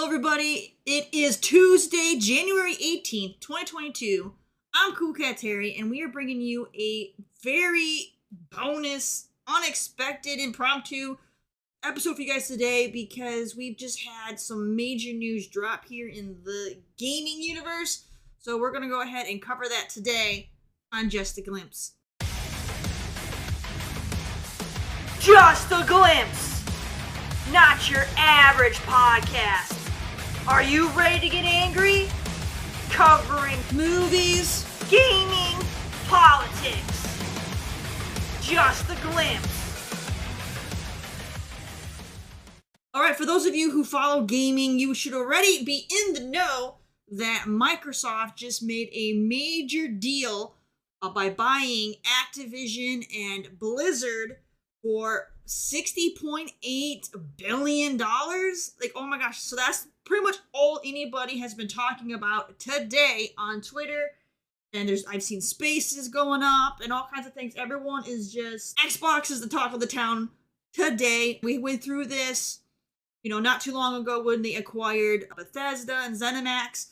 Hello, everybody. It is Tuesday, January 18th, 2022. I'm Cool Cat Terry, and we are bringing you a very bonus, unexpected, impromptu episode for you guys today because we've just had some major news drop here in the gaming universe. So we're going to go ahead and cover that today on Just a Glimpse. Just a glimpse, not your average podcast. Are you ready to get angry? Covering Movies, gaming, politics. Just a glimpse. All right, for those of you who follow gaming, you should already be in the know that Microsoft just made a major deal uh, by buying Activision and Blizzard for $60.8 billion. Like, oh my gosh. So that's pretty much all anybody has been talking about today on Twitter. And there's I've seen spaces going up and all kinds of things. Everyone is just Xbox is the talk of the town today. We went through this, you know, not too long ago when they acquired Bethesda and ZeniMax.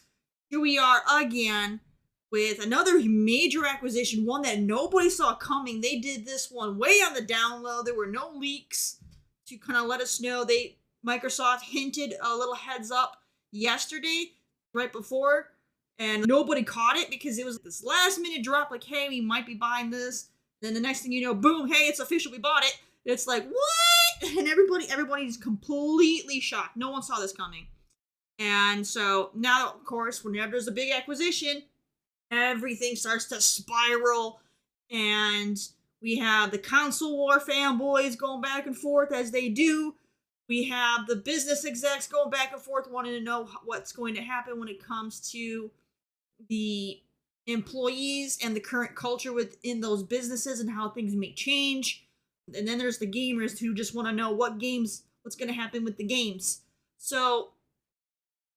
Here we are again with another major acquisition, one that nobody saw coming. They did this one way on the down low. There were no leaks to kind of let us know. They Microsoft hinted a little heads up yesterday, right before, and nobody caught it because it was this last minute drop. Like, hey, we might be buying this. Then the next thing you know, boom, hey, it's official. We bought it. It's like what? And everybody, everybody's completely shocked. No one saw this coming. And so now, of course, whenever there's a big acquisition, everything starts to spiral and we have the console war fanboys going back and forth as they do we have the business execs going back and forth wanting to know what's going to happen when it comes to the employees and the current culture within those businesses and how things may change. And then there's the gamers who just want to know what games what's going to happen with the games. So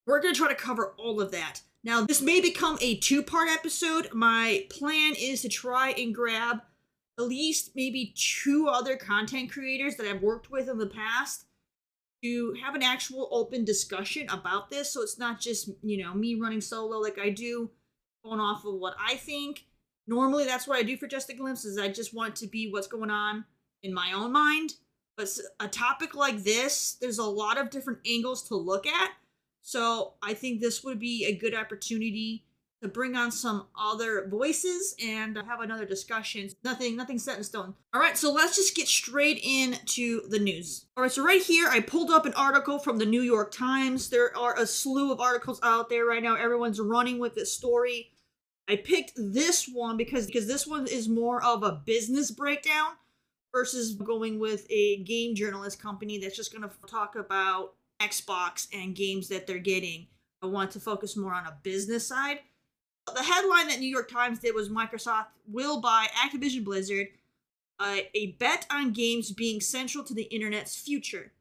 we're going to try to cover all of that. Now, this may become a two part episode. My plan is to try and grab at least maybe two other content creators that I've worked with in the past to have an actual open discussion about this. So it's not just, you know, me running solo like I do, going off of what I think. Normally, that's what I do for Just a Glimpse, is I just want to be what's going on in my own mind. But a topic like this, there's a lot of different angles to look at. So I think this would be a good opportunity to bring on some other voices and uh, have another discussion. Nothing, nothing set in stone. All right, so let's just get straight into the news. All right, so right here, I pulled up an article from the New York Times. There are a slew of articles out there right now. Everyone's running with this story. I picked this one because because this one is more of a business breakdown versus going with a game journalist company that's just going to talk about Xbox and games that they're getting. I want to focus more on a business side. The headline that New York Times did was Microsoft will buy Activision Blizzard, uh, a bet on games being central to the internet's future.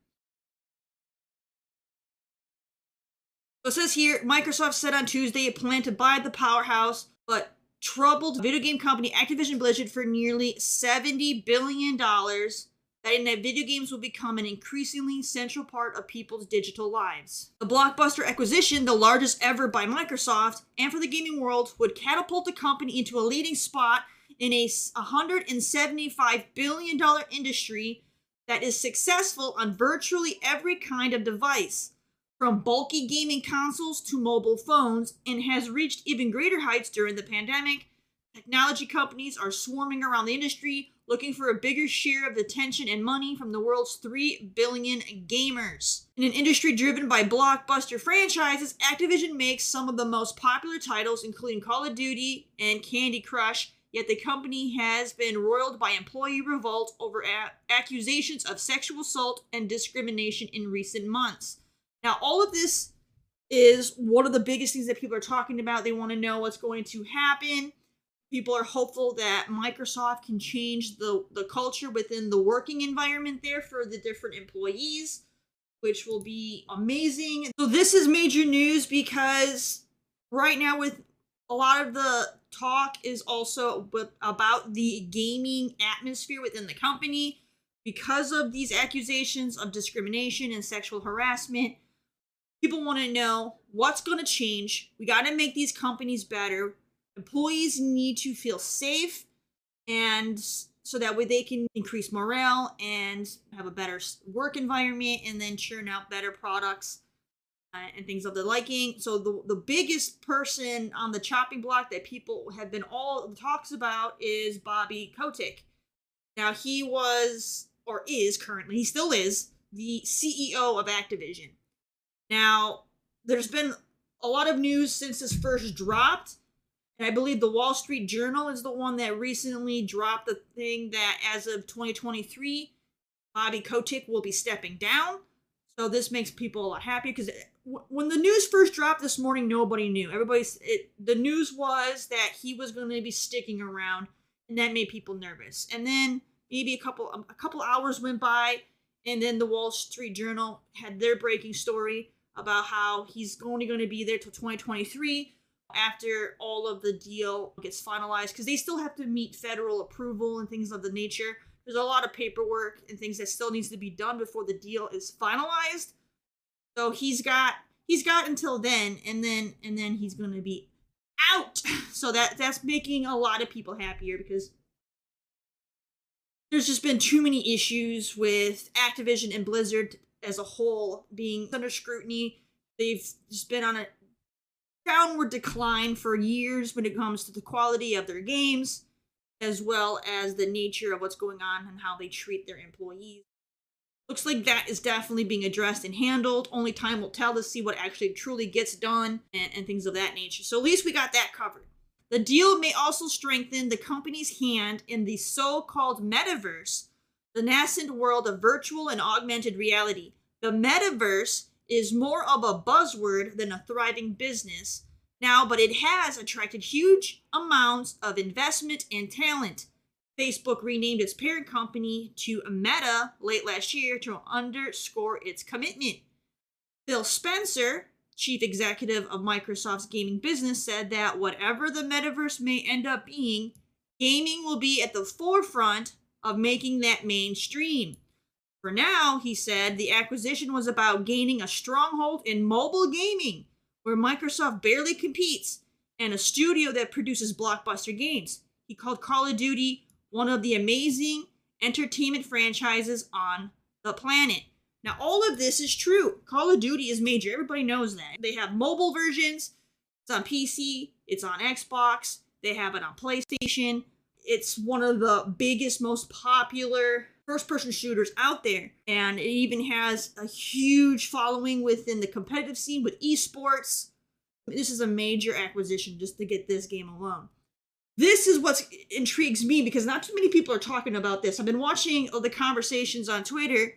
So it says here Microsoft said on Tuesday it planned to buy the powerhouse, but troubled video game company Activision Blizzard for nearly $70 billion that in that video games will become an increasingly central part of people's digital lives. The blockbuster acquisition, the largest ever by Microsoft, and for the gaming world, would catapult the company into a leading spot in a $175 billion industry that is successful on virtually every kind of device, from bulky gaming consoles to mobile phones, and has reached even greater heights during the pandemic. Technology companies are swarming around the industry, looking for a bigger share of the attention and money from the world's 3 billion gamers. In an industry driven by blockbuster franchises, Activision makes some of the most popular titles, including Call of Duty and Candy Crush. Yet the company has been roiled by employee revolt over a- accusations of sexual assault and discrimination in recent months. Now, all of this is one of the biggest things that people are talking about. They want to know what's going to happen people are hopeful that Microsoft can change the, the culture within the working environment there for the different employees, which will be amazing. So, this is major news because right now, with a lot of the talk, is also about the gaming atmosphere within the company because of these accusations of discrimination and sexual harassment. People want to know what's going to change. We got to make these companies better. Employees need to feel safe and so that way they can increase morale and have a better work environment and then churn out better products uh, and things of the liking. So the the biggest person on the chopping block that people have been all talks about is Bobby Kotick. Now he was or is currently he still is the CEO of Activision. Now there's been a lot of news since this first dropped. And I believe the Wall Street Journal is the one that recently dropped the thing that as of 2023, Bobby Kotick will be stepping down. So this makes people a lot happier because eh, when the news first dropped this morning, nobody knew. Everybody's it. The news was that he was going to be sticking around, and that made people nervous. And then maybe a couple um, a couple hours went by, and then the Wall Street Journal had their breaking story about how he's only going to be there till 2023 after all of the deal gets finalized because they still have to meet federal approval and things of the nature. There's a lot of paperwork and things that still needs to be done before the deal is finalized. So he's got he's got until then and then and then he's going to be out. So that that's making a lot of people happier because there's just been too many issues with Activision and Blizzard as a whole being under scrutiny. They've just been on a downward decline for years when it comes to the quality of their games, as well as the nature of what's going on and how they treat their employees. Looks like that is definitely being addressed and handled. Only time will tell to see what actually truly gets done and, and things of that nature. So at least we got that covered. The deal may also strengthen the company's hand in the so called metaverse, the nascent world of virtual and augmented reality. The metaverse is more of a buzzword than a thriving business now, but it has attracted huge amounts of investment and talent. Facebook renamed its parent company to Meta late last year to underscore its commitment. Phil Spencer, chief executive of Microsoft's gaming business, said that whatever the metaverse may end up being, gaming will be at the forefront of making that mainstream. For now, he said, the acquisition was about gaining a stronghold in mobile gaming, where Microsoft barely competes, and a studio that produces blockbuster games. He called Call of Duty one of the amazing entertainment franchises on the planet. Now, all of this is true. Call of Duty is major. Everybody knows that. They have mobile versions, it's on PC, it's on Xbox, they have it on PlayStation. It's one of the biggest, most popular first person shooters out there. And it even has a huge following within the competitive scene with esports. This is a major acquisition just to get this game alone. This is what intrigues me because not too many people are talking about this. I've been watching the conversations on Twitter,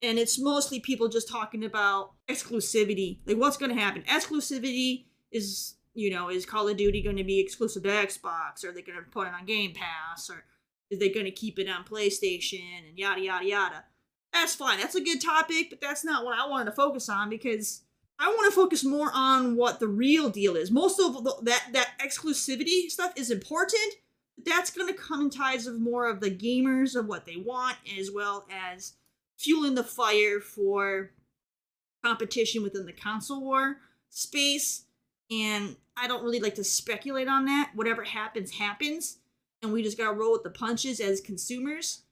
and it's mostly people just talking about exclusivity. Like, what's going to happen? Exclusivity is, you know, is Call of Duty going to be exclusive to Xbox? Or are they going to put it on Game Pass? Or is they going to keep it on PlayStation and yada yada yada? That's fine. That's a good topic, but that's not what I wanted to focus on because I want to focus more on what the real deal is. Most of the, that that exclusivity stuff is important. But that's going to come in ties of more of the gamers of what they want, as well as fueling the fire for competition within the console war space. And I don't really like to speculate on that. Whatever happens, happens and we just got to roll with the punches as consumers,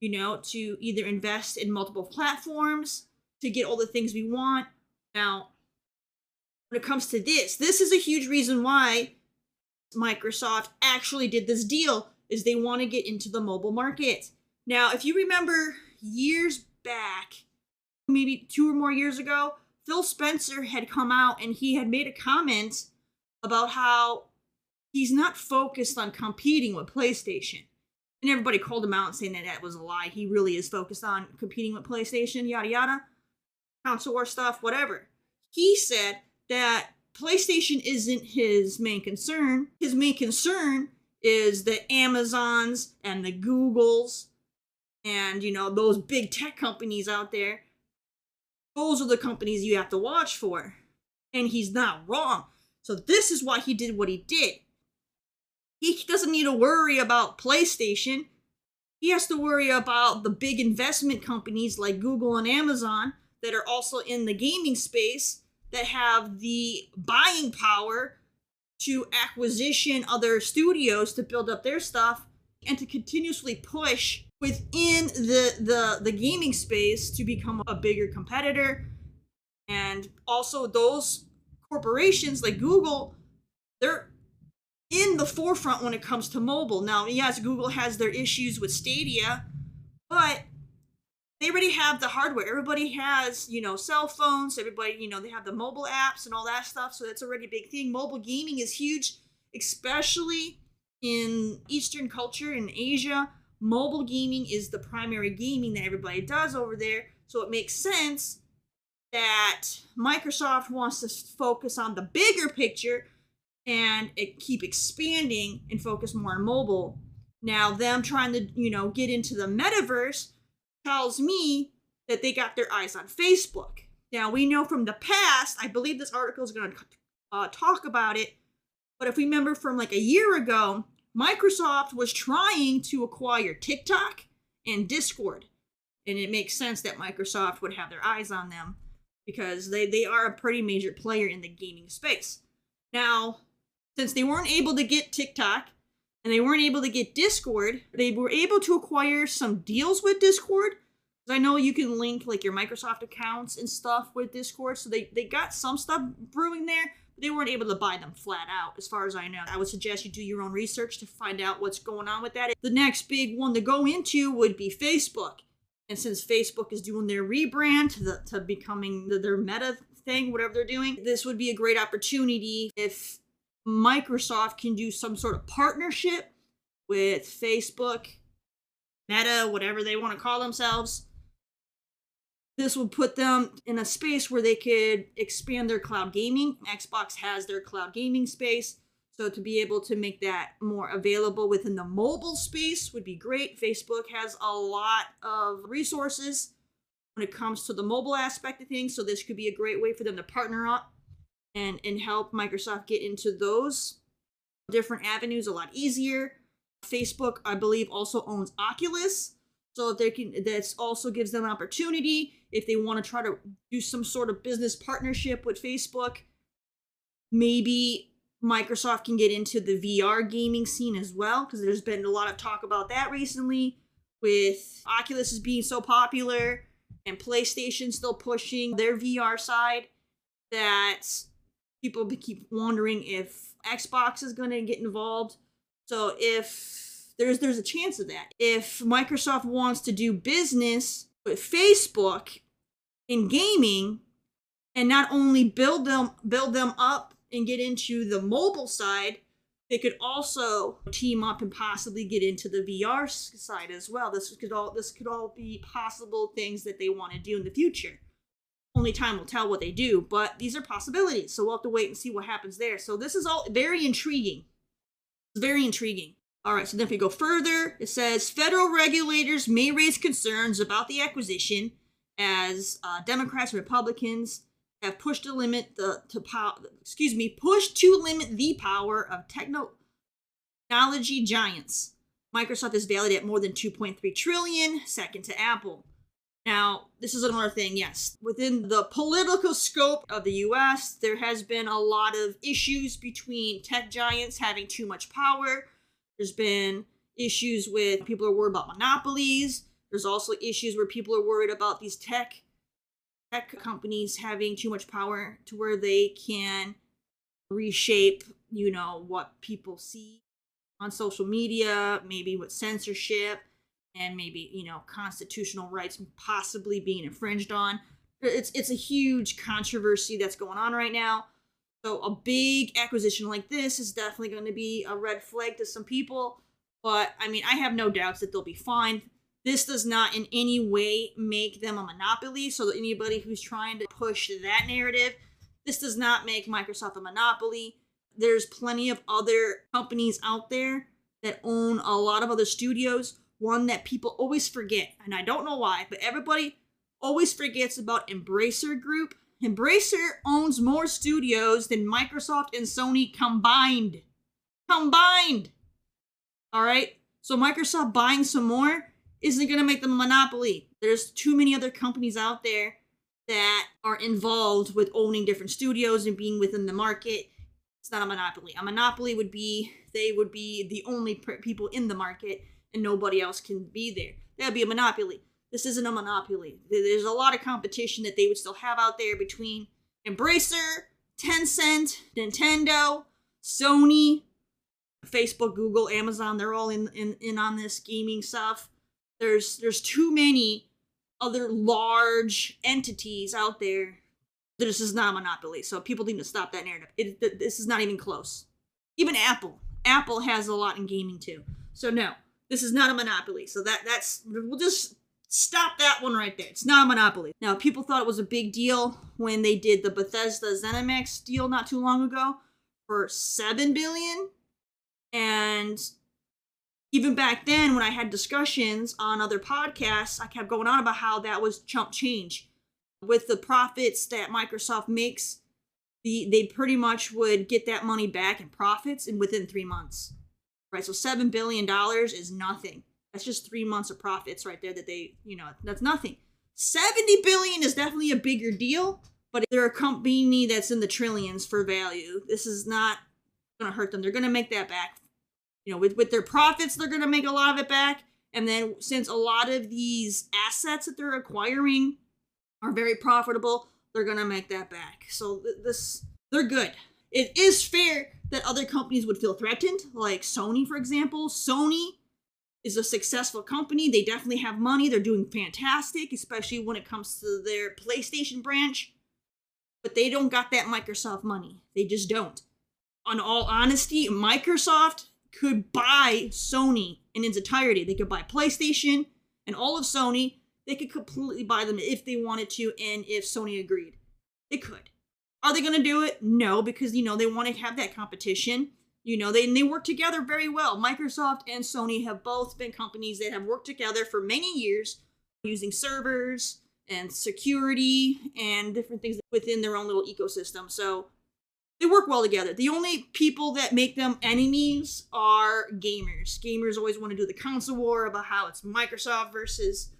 you know, to either invest in multiple platforms to get all the things we want. Now, when it comes to this, this is a huge reason why Microsoft actually did this deal is they want to get into the mobile market. Now, if you remember years back, maybe 2 or more years ago, Phil Spencer had come out and he had made a comment about how he's not focused on competing with PlayStation. And everybody called him out saying that that was a lie. He really is focused on competing with PlayStation, yada yada, console war stuff, whatever. He said that PlayStation isn't his main concern. His main concern is the Amazons and the Googles and you know those big tech companies out there. Those are the companies you have to watch for. And he's not wrong. So this is why he did what he did. He doesn't need to worry about PlayStation. He has to worry about the big investment companies like Google and Amazon that are also in the gaming space that have the buying power to acquisition other studios to build up their stuff and to continuously push within the the the gaming space to become a bigger competitor and also those corporations like Google they're in the forefront when it comes to mobile. Now, yes, Google has their issues with Stadia, but they already have the hardware. Everybody has, you know, cell phones. Everybody, you know, they have the mobile apps and all that stuff. So that's already a big thing. Mobile gaming is huge, especially in Eastern culture in Asia. Mobile gaming is the primary gaming that everybody does over there. So it makes sense that Microsoft wants to focus on the bigger picture and it keep expanding and focus more on mobile. Now, them trying to, you know, get into the metaverse tells me that they got their eyes on Facebook. Now, we know from the past, I believe this article is going to uh, talk about it, but if we remember from like a year ago, Microsoft was trying to acquire TikTok and Discord. And it makes sense that Microsoft would have their eyes on them because they, they are a pretty major player in the gaming space. Now, since they weren't able to get TikTok and they weren't able to get Discord, they were able to acquire some deals with Discord. I know you can link like your Microsoft accounts and stuff with Discord, so they, they got some stuff brewing there, but they weren't able to buy them flat out, as far as I know. I would suggest you do your own research to find out what's going on with that. The next big one to go into would be Facebook. And since Facebook is doing their rebrand to, the, to becoming the, their meta thing, whatever they're doing, this would be a great opportunity if Microsoft can do some sort of partnership with Facebook, Meta, whatever they want to call themselves. This will put them in a space where they could expand their cloud gaming. Xbox has their cloud gaming space. So to be able to make that more available within the mobile space would be great. Facebook has a lot of resources when it comes to the mobile aspect of things. So this could be a great way for them to partner up and and help Microsoft get into those different avenues a lot easier. Facebook, I believe, also owns Oculus, so they can, that also gives them an opportunity if they want to try to do some sort of business partnership with Facebook. Maybe Microsoft can get into the VR gaming scene as well, because there's been a lot of talk about that recently, with Oculus as being so popular and PlayStation still pushing their VR side. That people keep wondering if Xbox is going to get involved. So if there's there's a chance of that. If Microsoft wants to do business with Facebook in gaming and not only build them build them up and get into the mobile side, they could also team up and possibly get into the VR side as well. This could all this could all be possible things that they want to do in the future only time will tell what they do, but these are possibilities. So we'll have to wait and see what happens there. So this is all very intriguing. It's very intriguing. All right, so then if we go further, it says federal regulators may raise concerns about the acquisition as uh, Democrats and Republicans have pushed to limit the to power. Excuse me, pushed to limit the power of technology giants. Microsoft is valued at more than 2.3 trillion, second to Apple. Now, this is another thing, yes. Within the political scope of the US, there has been a lot of issues between tech giants having too much power. There's been issues with people are worried about monopolies. There's also issues where people are worried about these tech tech companies having too much power to where they can reshape, you know, what people see on social media, maybe with censorship and maybe you know constitutional rights possibly being infringed on. It's it's a huge controversy that's going on right now. So a big acquisition like this is definitely going to be a red flag to some people but i mean i have no doubts that they'll be fine this does not in any way make them a monopoly so anybody who's trying to push that narrative this does not make microsoft a monopoly. There's plenty of other companies out there that own a lot of other studios one that people always forget, and I don't know why, but everybody always forgets about Embracer Group. Embracer owns more studios than Microsoft and Sony combined. Combined! Alright? So Microsoft buying some more isn't going to make them a monopoly. There's too many other companies out there that are involved with owning different studios and being within the market. It's not a monopoly. A monopoly would be they would be the only people in the market and nobody else can be there. That would be a monopoly. This isn't a monopoly. There's a lot of competition that they would still have out there between Embracer, Tencent, Nintendo, Sony, Facebook, Google, Amazon. They're all in, in, in on this gaming stuff. There's there's too many other large entities out there. This is not a monopoly, so people need to stop that narrative. It, this is not even close. Even Apple, Apple has a lot in gaming too. So no, this is not a monopoly. So that that's we'll just stop that one right there. It's not a monopoly. Now people thought it was a big deal when they did the Bethesda ZeniMax deal not too long ago for seven billion, and even back then when I had discussions on other podcasts, I kept going on about how that was chump change. With the profits that Microsoft makes, the they pretty much would get that money back in profits and within three months. Right? So seven billion dollars is nothing. That's just three months of profits right there that they, you know, that's nothing. 70 billion is definitely a bigger deal, but they're a company that's in the trillions for value. This is not gonna hurt them. They're gonna make that back you know, with, with their profits, they're going to make a lot of it back. And then since a lot of these assets that they're acquiring are very profitable, they're going to make that back. So th- this, they're good. It is fair that other companies would feel threatened, like Sony, for example. Sony is a successful company. They definitely have money. They're doing fantastic, especially when it comes to their PlayStation branch. But they don't got that Microsoft money. They just don't. On all honesty, Microsoft could buy Sony in its entirety. They could buy PlayStation and all of Sony. They could completely buy them if they wanted to and if Sony agreed. They could. Are they going to do it? No, because you know they want to have that competition. You know, they and they work together very well. Microsoft and Sony have both been companies that have worked together for many years using servers and security and different things within their own little ecosystem. So they work well together. The only people that make them enemies are gamers. Gamers always want to do the console war about how it's Microsoft versus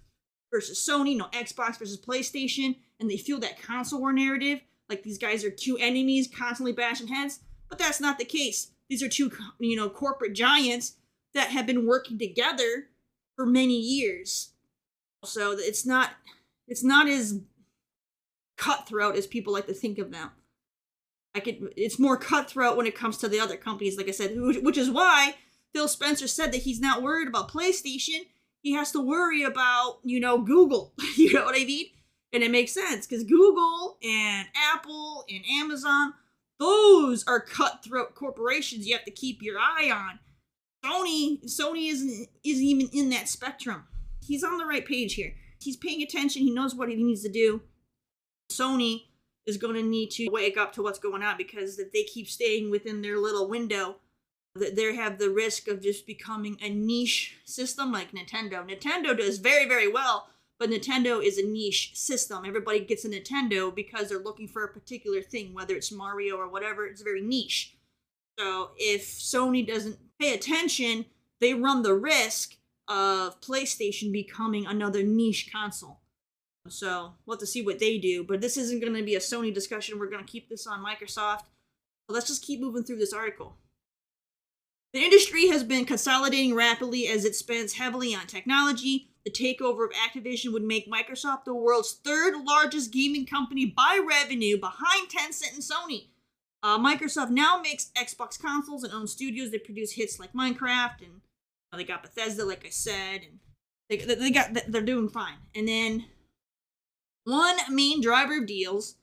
versus Sony, no Xbox versus PlayStation, and they feel that console war narrative like these guys are two enemies constantly bashing heads, but that's not the case. These are two, you know, corporate giants that have been working together for many years. So it's not it's not as cutthroat as people like to think of them. I could. It's more cutthroat when it comes to the other companies, like I said, which is why Phil Spencer said that he's not worried about PlayStation. He has to worry about you know Google. you know what I mean? And it makes sense because Google and Apple and Amazon, those are cutthroat corporations. You have to keep your eye on. Sony, Sony isn't isn't even in that spectrum. He's on the right page here. He's paying attention. He knows what he needs to do. Sony is going to need to wake up to what's going on because if they keep staying within their little window, that they have the risk of just becoming a niche system like Nintendo. Nintendo does very, very well, but Nintendo is a niche system. Everybody gets a Nintendo because they're looking for a particular thing, whether it's Mario or whatever, it's very niche. So if Sony doesn't pay attention, they run the risk of PlayStation becoming another niche console. So we'll have to see what they do. But this isn't going to be a Sony discussion. We're going to keep this on Microsoft. So let's just keep moving through this article. The industry has been consolidating rapidly as it spends heavily on technology. The takeover of Activision would make Microsoft the world's third largest gaming company by revenue behind Tencent and Sony. Uh, Microsoft now makes Xbox consoles and owns studios that produce hits like Minecraft, and uh, they got Bethesda, like I said, and they, they got they're doing fine. And then one main driver of deals,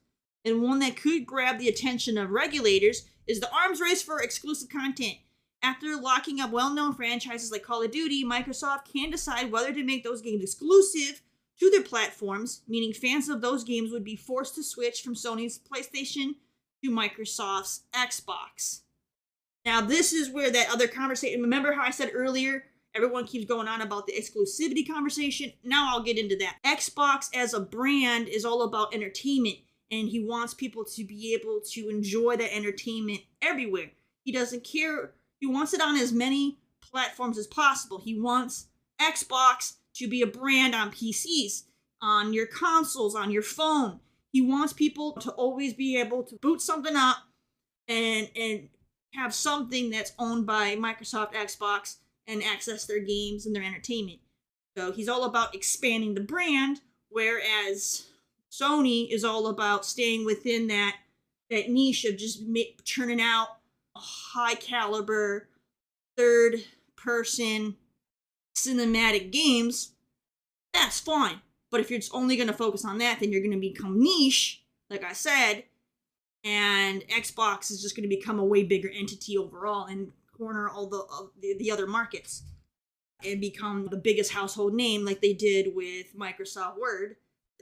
and one that could grab the attention of regulators, is the arms race for exclusive content. After locking up well known franchises like Call of Duty, Microsoft can decide whether to make those games exclusive to their platforms, meaning fans of those games would be forced to switch from Sony's PlayStation to Microsoft's Xbox. Now, this is where that other conversation, remember how I said earlier Everyone keeps going on about the exclusivity conversation. Now I'll get into that. Xbox as a brand is all about entertainment, and he wants people to be able to enjoy that entertainment everywhere. He doesn't care. He wants it on as many platforms as possible. He wants Xbox to be a brand on PCs, on your consoles, on your phone. He wants people to always be able to boot something up and and have something that's owned by Microsoft Xbox and access their games and their entertainment. So he's all about expanding the brand, whereas Sony is all about staying within that that niche of just churning out high caliber third person cinematic games. That's fine. But if you're just only going to focus on that, then you're going to become niche, like I said, and Xbox is just going to become a way bigger entity overall and corner all the, uh, the the other markets and become the biggest household name like they did with Microsoft Word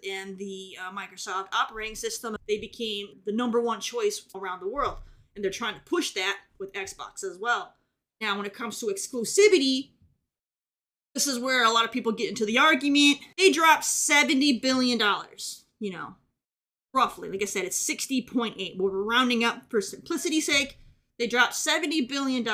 and the uh, Microsoft operating system. They became the number one choice around the world, and they're trying to push that with Xbox as well. Now, when it comes to exclusivity, this is where a lot of people get into the argument. They dropped $70 billion, you know, roughly. Like I said, it's 60.8. We're rounding up for simplicity's sake. They dropped $70 billion.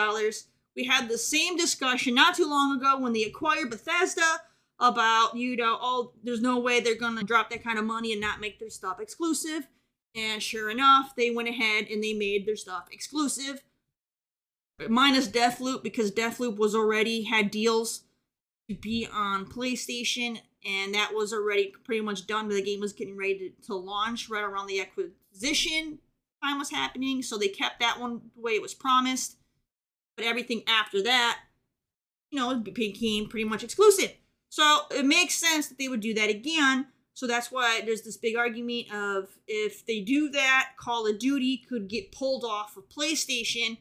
We had the same discussion not too long ago when they acquired Bethesda about, you know, oh, there's no way they're going to drop that kind of money and not make their stuff exclusive. And sure enough, they went ahead and they made their stuff exclusive. Minus Deathloop because Deathloop was already had deals to be on PlayStation and that was already pretty much done. The game was getting ready to, to launch right around the acquisition time was happening, so they kept that one the way it was promised. But everything after that, you know, became pretty much exclusive. So it makes sense that they would do that again. So that's why there's this big argument of if they do that, Call of Duty could get pulled off of PlayStation.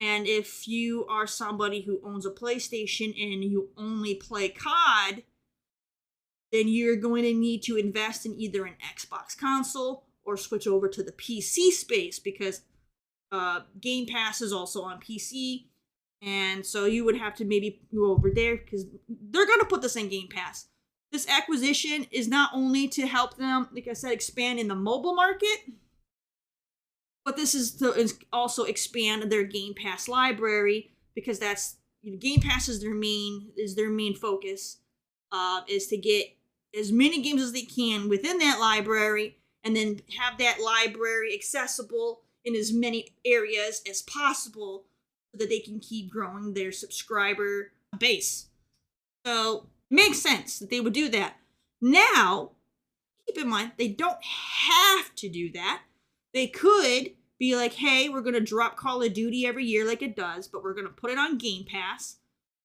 And if you are somebody who owns a PlayStation and you only play COD, then you're going to need to invest in either an Xbox console or switch over to the PC space because uh, Game Pass is also on PC. And so you would have to maybe go over there because they're going to put this in Game Pass. This acquisition is not only to help them, like I said, expand in the mobile market, but this is to also expand their Game Pass library because that's you know, Game Pass is their main is their main focus uh, is to get as many games as they can within that library and then have that library accessible in as many areas as possible so that they can keep growing their subscriber base. So, makes sense that they would do that. Now, keep in mind, they don't have to do that. They could be like, hey, we're going to drop Call of Duty every year like it does, but we're going to put it on Game Pass.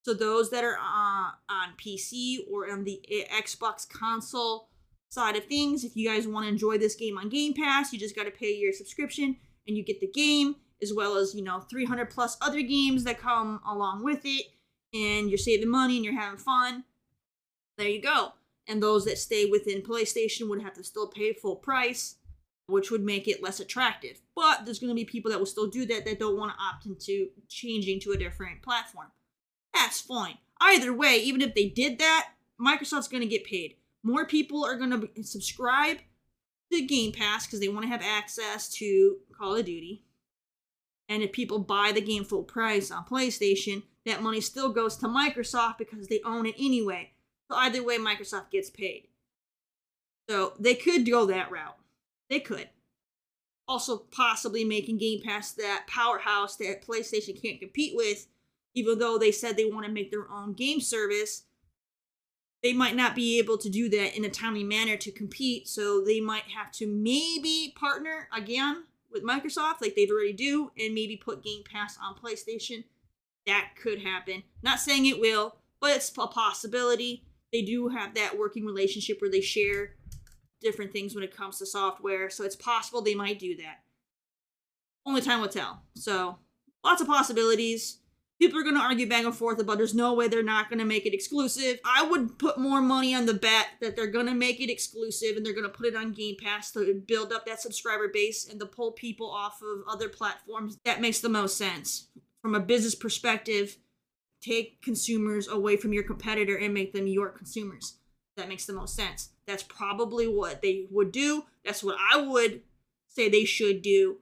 So, those that are uh, on PC or on the Xbox console side of things, if you guys want to enjoy this game on Game Pass, you just got to pay your subscription and you get the game as well as, you know, 300 plus other games that come along with it. And you're saving money and you're having fun. There you go. And those that stay within PlayStation would have to still pay full price, which would make it less attractive. But there's going to be people that will still do that that don't want to opt into changing to a different platform. That's fine. Either way, even if they did that, Microsoft's going to get paid. More people are going to subscribe to Game Pass because they want to have access to Call of Duty. And if people buy the game full price on PlayStation, that money still goes to Microsoft because they own it anyway. So either way, Microsoft gets paid. So they could go that route. They could. Also, possibly making Game Pass that powerhouse that PlayStation can't compete with, even though they said they want to make their own game service. They might not be able to do that in a timely manner to compete, so they might have to maybe partner again with Microsoft, like they've already do, and maybe put Game Pass on PlayStation. That could happen. Not saying it will, but it's a possibility. They do have that working relationship where they share different things when it comes to software, so it's possible they might do that. Only time will tell. So, lots of possibilities. People are going to argue back and forth about there's no way they're not going to make it exclusive. I would put more money on the bet that they're going to make it exclusive and they're going to put it on Game Pass to build up that subscriber base and to pull people off of other platforms. That makes the most sense. From a business perspective, take consumers away from your competitor and make them your consumers. That makes the most sense. That's probably what they would do. That's what I would say they should do.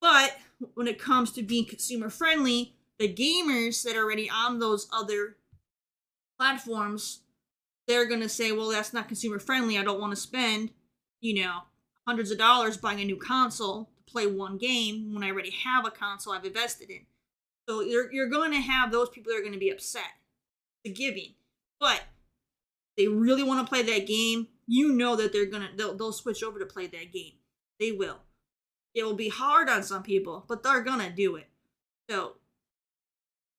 But when it comes to being consumer friendly, the gamers that are already on those other platforms, they're going to say, well, that's not consumer friendly. I don't want to spend, you know, hundreds of dollars buying a new console to play one game when I already have a console I've invested in. So you're you're going to have those people that are going to be upset. The giving, but they really want to play that game. You know that they're gonna they'll, they'll switch over to play that game. They will. It will be hard on some people, but they're gonna do it. So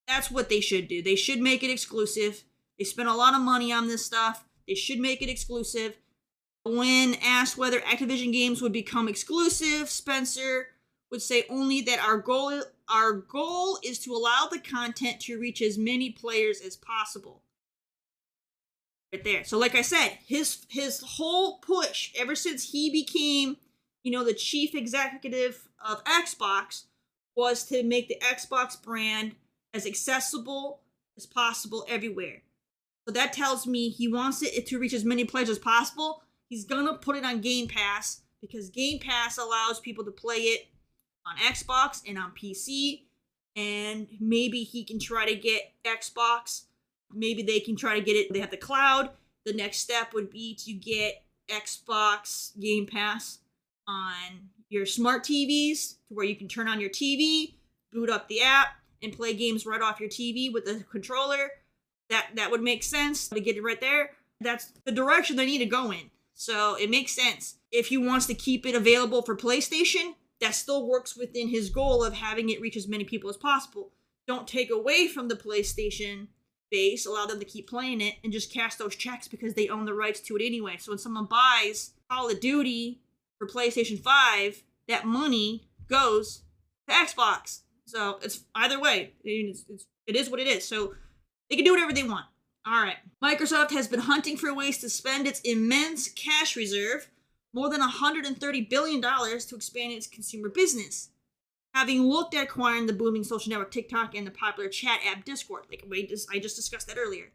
that's what they should do. They should make it exclusive. They spent a lot of money on this stuff. They should make it exclusive. When asked whether Activision games would become exclusive, Spencer would say only that our goal our goal is to allow the content to reach as many players as possible. Right there. So like I said, his his whole push ever since he became, you know, the chief executive of Xbox was to make the Xbox brand as accessible as possible everywhere. So that tells me he wants it to reach as many players as possible. He's gonna put it on Game Pass because Game Pass allows people to play it on Xbox and on PC. And maybe he can try to get Xbox. Maybe they can try to get it. They have the cloud. The next step would be to get Xbox Game Pass on your smart TVs to where you can turn on your TV, boot up the app, and play games right off your TV with the controller. That that would make sense to get it right there. That's the direction they need to go in. So it makes sense. If he wants to keep it available for PlayStation, that still works within his goal of having it reach as many people as possible. Don't take away from the PlayStation base, allow them to keep playing it, and just cash those checks because they own the rights to it anyway. So when someone buys Call of Duty for PlayStation 5, that money goes to Xbox. So it's either way. It's, it's, it is what it is. So they can do whatever they want. All right. Microsoft has been hunting for ways to spend its immense cash reserve, more than $130 billion, to expand its consumer business. Having looked at acquiring the booming social network TikTok and the popular chat app Discord, like we just, I just discussed that earlier.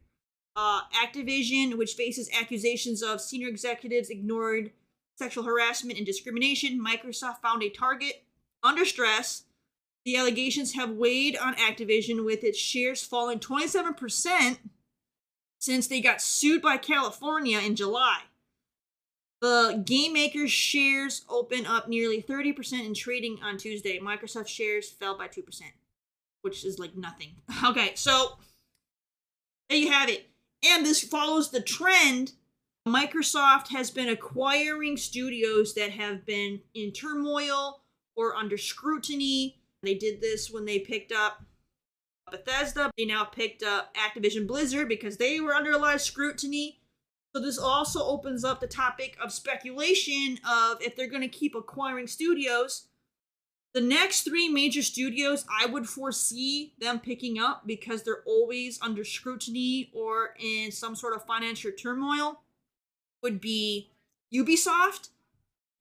Uh, Activision, which faces accusations of senior executives ignored sexual harassment and discrimination, Microsoft found a target under stress the allegations have weighed on Activision with its shares falling 27% since they got sued by California in July. The game maker's shares open up nearly 30% in trading on Tuesday. Microsoft shares fell by 2%, which is like nothing. Okay, so there you have it. And this follows the trend. Microsoft has been acquiring studios that have been in turmoil or under scrutiny they did this when they picked up Bethesda. They now picked up Activision Blizzard because they were under a lot of scrutiny. So this also opens up the topic of speculation of if they're going to keep acquiring studios. The next three major studios I would foresee them picking up because they're always under scrutiny or in some sort of financial turmoil would be Ubisoft,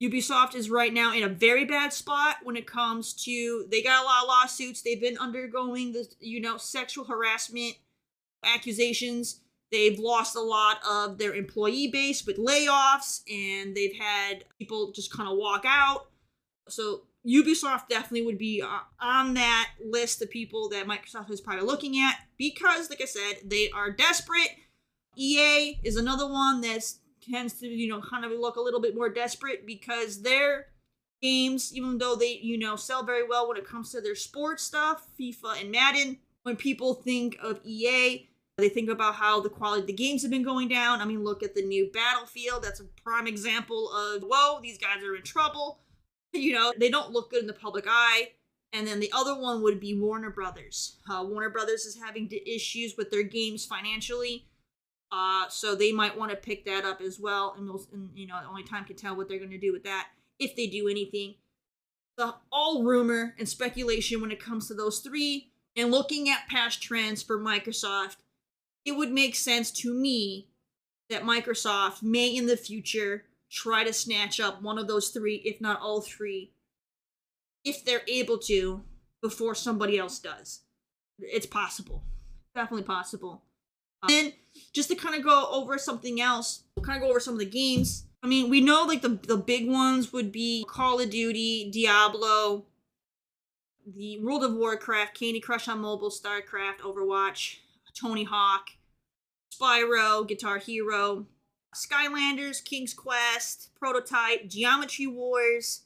Ubisoft is right now in a very bad spot when it comes to they got a lot of lawsuits. They've been undergoing the you know sexual harassment accusations. They've lost a lot of their employee base with layoffs and they've had people just kind of walk out. So Ubisoft definitely would be uh, on that list of people that Microsoft is probably looking at because like I said, they are desperate. EA is another one that tends to, you know, kind of look a little bit more desperate because their games, even though they, you know, sell very well when it comes to their sports stuff, FIFA and Madden, when people think of EA, they think about how the quality of the games have been going down. I mean, look at the new Battlefield. That's a prime example of, whoa, these guys are in trouble. You know, they don't look good in the public eye. And then the other one would be Warner Brothers. Uh, Warner Brothers is having issues with their games financially. Uh, so they might want to pick that up as well, and and, you know, only time can tell what they're going to do with that if they do anything. The all rumor and speculation when it comes to those three, and looking at past trends for Microsoft, it would make sense to me that Microsoft may in the future try to snatch up one of those three, if not all three, if they're able to before somebody else does. It's possible. Definitely possible. And just to kind of go over something else, we'll kind of go over some of the games. I mean, we know like the, the big ones would be Call of Duty, Diablo, the World of Warcraft, Candy Crush on mobile, StarCraft, Overwatch, Tony Hawk, Spyro, Guitar Hero, Skylanders, King's Quest, Prototype, Geometry Wars,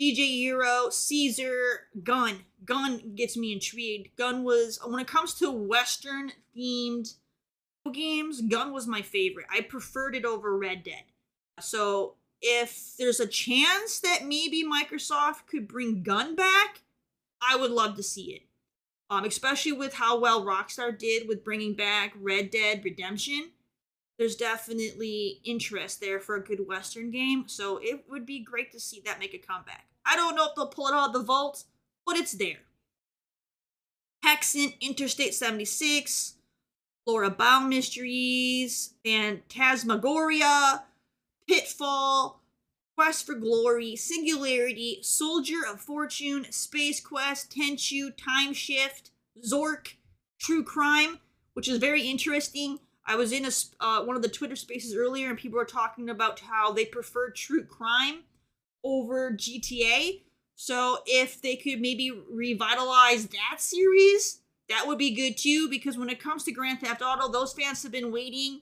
DJ Hero, Caesar, Gun. Gun gets me intrigued. Gun was when it comes to Western themed games, Gun was my favorite. I preferred it over Red Dead. So if there's a chance that maybe Microsoft could bring Gun back, I would love to see it. Um, especially with how well Rockstar did with bringing back Red Dead Redemption. There's definitely interest there for a good Western game, so it would be great to see that make a comeback. I don't know if they'll pull it out of the vault, but it's there. Hexen, Interstate 76, Laura Bow Mysteries, Phantasmagoria, Pitfall, Quest for Glory, Singularity, Soldier of Fortune, Space Quest, Tenchu, Time Shift, Zork, True Crime, which is very interesting. I was in a uh, one of the Twitter spaces earlier, and people were talking about how they prefer True Crime over GTA. So if they could maybe revitalize that series, that would be good too. Because when it comes to Grand Theft Auto, those fans have been waiting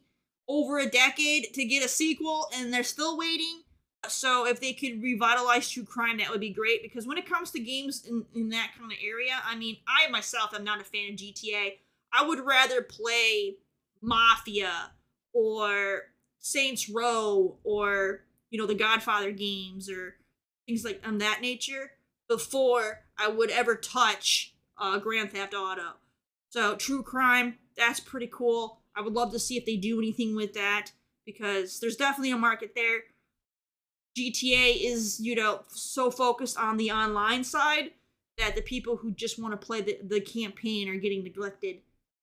over a decade to get a sequel, and they're still waiting. So if they could revitalize True Crime, that would be great. Because when it comes to games in, in that kind of area, I mean, I myself am not a fan of GTA. I would rather play Mafia or Saints Row or you know the Godfather games or things like on that nature before I would ever touch uh, Grand Theft Auto. So true crime, that's pretty cool. I would love to see if they do anything with that because there's definitely a market there. GTA is, you know, so focused on the online side that the people who just want to play the, the campaign are getting neglected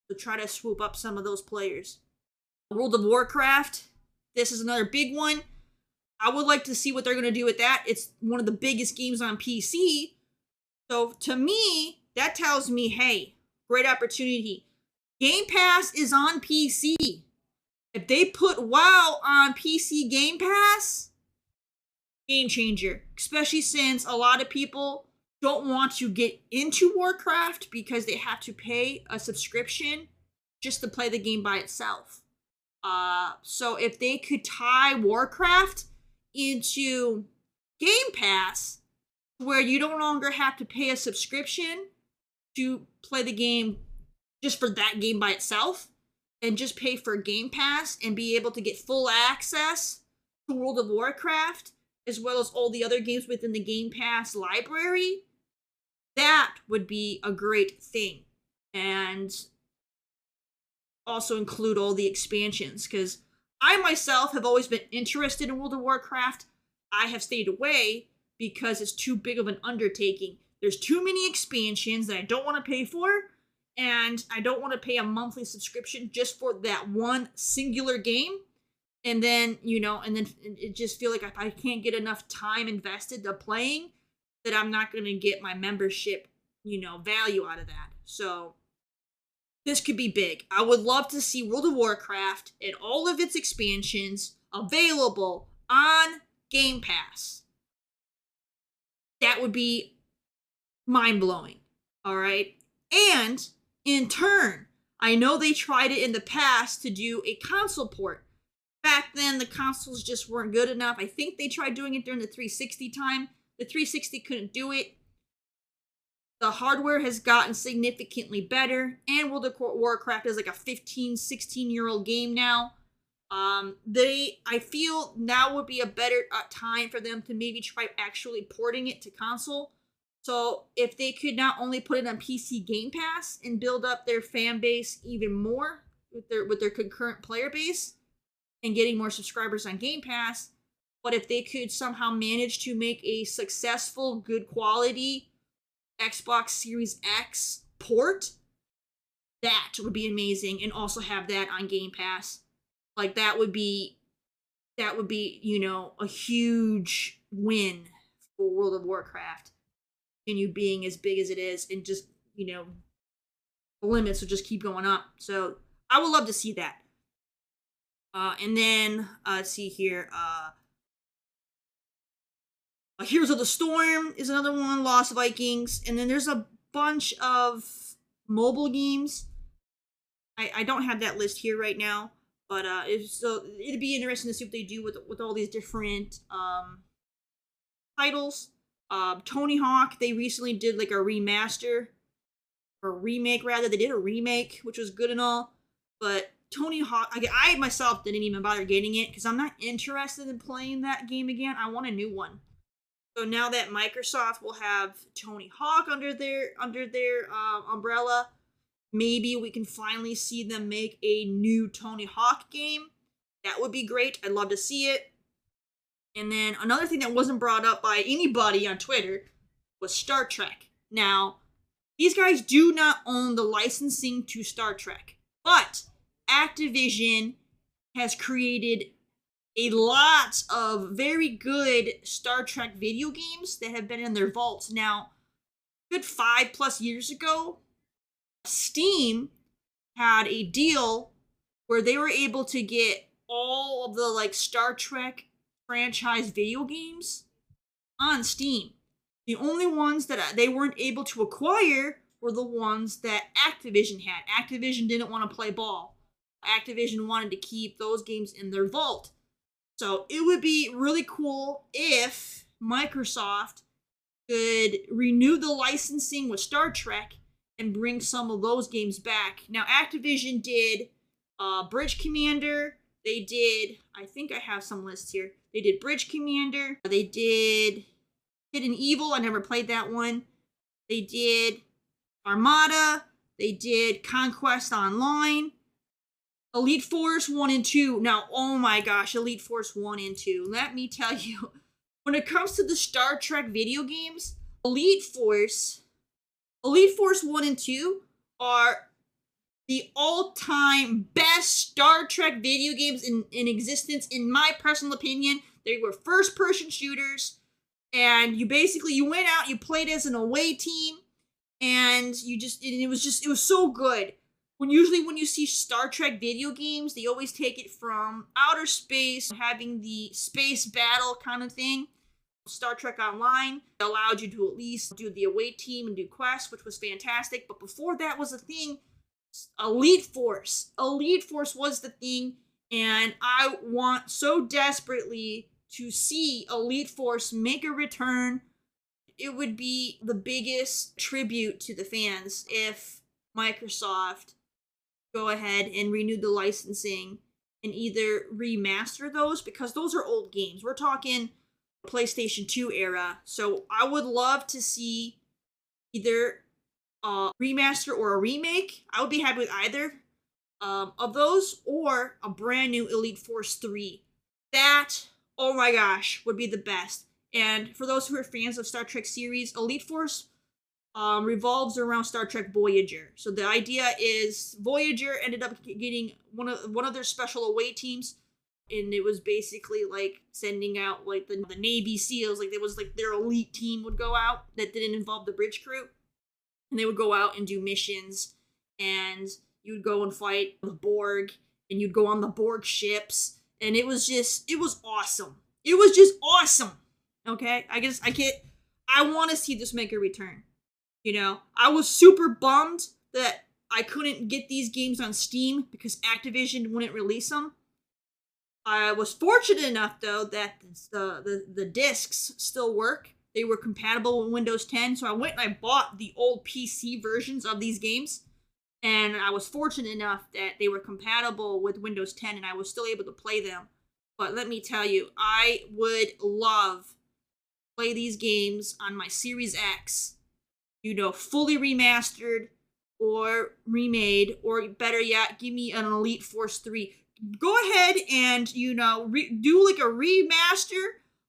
to try to swoop up some of those players. World of Warcraft, this is another big one. I would like to see what they're going to do with that. It's one of the biggest games on PC. So to me, that tells me, hey, great opportunity. Game Pass is on PC. If they put WoW on PC Game Pass, game changer. Especially since a lot of people don't want to get into Warcraft because they have to pay a subscription just to play the game by itself. Uh, so if they could tie Warcraft into Game Pass, where you no longer have to pay a subscription to play the game just for that game by itself, and just pay for Game Pass and be able to get full access to World of Warcraft as well as all the other games within the Game Pass library, that would be a great thing. And also include all the expansions because I myself have always been interested in World of Warcraft. I have stayed away because it's too big of an undertaking. There's too many expansions that I don't want to pay for, and I don't want to pay a monthly subscription just for that one singular game. And then, you know, and then it just feel like if I can't get enough time invested to playing, that I'm not going to get my membership, you know, value out of that. So this could be big. I would love to see World of Warcraft and all of its expansions available on Game Pass. That would be mind blowing. All right. And in turn, I know they tried it in the past to do a console port. Back then, the consoles just weren't good enough. I think they tried doing it during the 360 time. The 360 couldn't do it. The hardware has gotten significantly better, and World of Warcraft is like a 15, 16 year old game now. Um, they, I feel now would be a better uh, time for them to maybe try actually porting it to console. So if they could not only put it on PC Game Pass and build up their fan base even more with their with their concurrent player base and getting more subscribers on Game Pass, but if they could somehow manage to make a successful, good quality Xbox Series X port, that would be amazing. And also have that on Game Pass. Like that would be that would be, you know, a huge win for World of Warcraft. Continue being as big as it is and just, you know, the limits will just keep going up. So I would love to see that. Uh, and then uh, let's see here. Uh, Heroes of the Storm is another one, Lost Vikings, and then there's a bunch of mobile games. I, I don't have that list here right now, But uh, so it'd be interesting to see what they do with with all these different um, titles. Uh, Tony Hawk, they recently did like a remaster or remake rather. They did a remake, which was good and all, but Tony Hawk, I, myself didn't even bother getting it because I'm not interested in playing that game again. I want a new one. So now that Microsoft will have Tony Hawk under their under their uh, umbrella, maybe we can finally see them make a new Tony Hawk game. That would be great. I'd love to see it. And then another thing that wasn't brought up by anybody on Twitter was Star Trek. Now, these guys do not own the licensing to Star Trek, but Activision has created a lot of very good Star Trek video games that have been in their vaults. Now, good five plus years ago, Steam had a deal where they were able to get all of the like Star Trek franchise video games on Steam. The only ones that uh, they weren't able to acquire were the ones that Activision had. Activision didn't want to play ball. Activision wanted to keep those games in their vault. So it would be really cool if Microsoft could renew the licensing with Star Trek and bring some of those games back. Now, Activision did uh, Bridge Commander. They did, I think I have some lists here. They did Bridge Commander. They did Hidden Evil. I never played that one. They did Armada. They did Conquest Online. Elite Force 1 and 2. Now, oh my gosh, Elite Force 1 and 2. Let me tell you, when it comes to the Star Trek video games, Elite Force, Elite Force 1 and 2 are the all-time best Star Trek video games in, in existence, in my personal opinion. They were first-person shooters, and you basically, you went out, you played as an away team, and you just, and it was just, it was so good when usually when you see Star Trek video games, they always take it from outer space, having the space battle kind of thing. Star Trek Online allowed you to at least do the away team and do quests, which was fantastic. But before that was a thing, Elite Force. Elite Force was the thing, and I want so desperately to see Elite Force make a return. It would be the biggest tribute to the fans if Microsoft go ahead and renew the licensing and either remaster those because those are old games. We're talking PlayStation 2 era. So I would love to see either a remaster or a remake. I would be happy with either um, of those or a brand new Elite Force 3. That, oh my gosh, would be the best. And for those who are fans of Star Trek series, Elite Force um, revolves around Star Trek Voyager. So the idea is Voyager ended up getting one of one of their special away teams, and it was basically like sending out like the, the Navy SEALs, like it was like their elite team would go out that didn't involve the bridge crew, and they would go out and do missions, and you would go and fight the Borg, and you'd go on the Borg ships, and it was just it was awesome. It was just awesome. Okay, I guess I can't. I want to see this make a return. You know, I was super bummed that I couldn't get these games on Steam because Activision wouldn't release them. I was fortunate enough though that the the, the discs still work. They were compatible with Windows 10, so I went and I bought the old PC versions of these games. And I was fortunate enough that they were compatible with Windows 10 and I was still able to play them. But let me tell you, I would love play these games on my Series X you know, fully remastered or remade, or better yet, give me an Elite Force 3. Go ahead and, you know, re- do like a remaster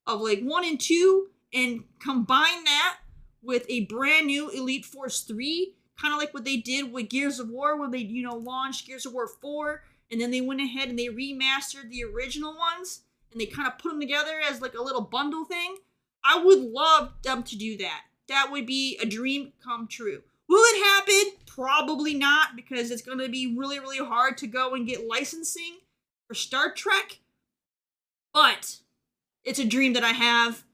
of like 1 and 2 and combine that with a brand new Elite Force 3, kind of like what they did with Gears of War when they, you know, launched Gears of War 4 and then they went ahead and they remastered the original ones and they kind of put them together as like a little bundle thing. I would love them to do that that would be a dream come true. Will it happen? Probably not, because it's going to be really, really hard to go and get licensing for Star Trek. But it's a dream that I have,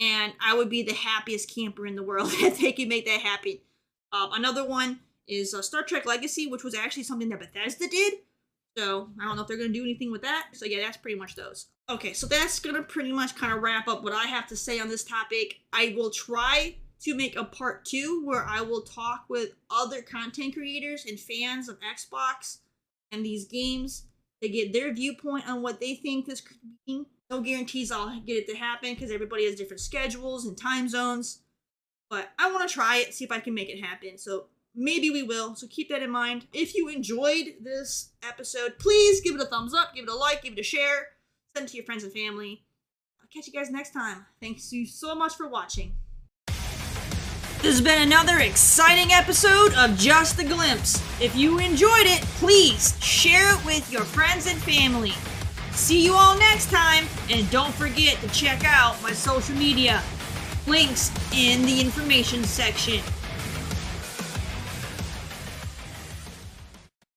and I would be the happiest camper in the world if they could make that happen. Um, another one is uh, Star Trek Legacy, which was actually something that Bethesda did. So I don't know if they're going to do anything with that. So yeah, that's pretty much those. Okay, so that's going to pretty much kind of wrap up what I have to say on this topic. I will try to make a part two where I will talk with other content creators and fans of Xbox and these games to get their viewpoint on what they think this could be. No guarantees I'll get it to happen because everybody has different schedules and time zones. But I want to try it, see if I can make it happen. So maybe we will. So keep that in mind. If you enjoyed this episode, please give it a thumbs up, give it a like, give it a share, send it to your friends and family. I'll catch you guys next time. Thanks you so much for watching. This has been another exciting episode of Just a Glimpse. If you enjoyed it, please share it with your friends and family. See you all next time, and don't forget to check out my social media. Links in the information section.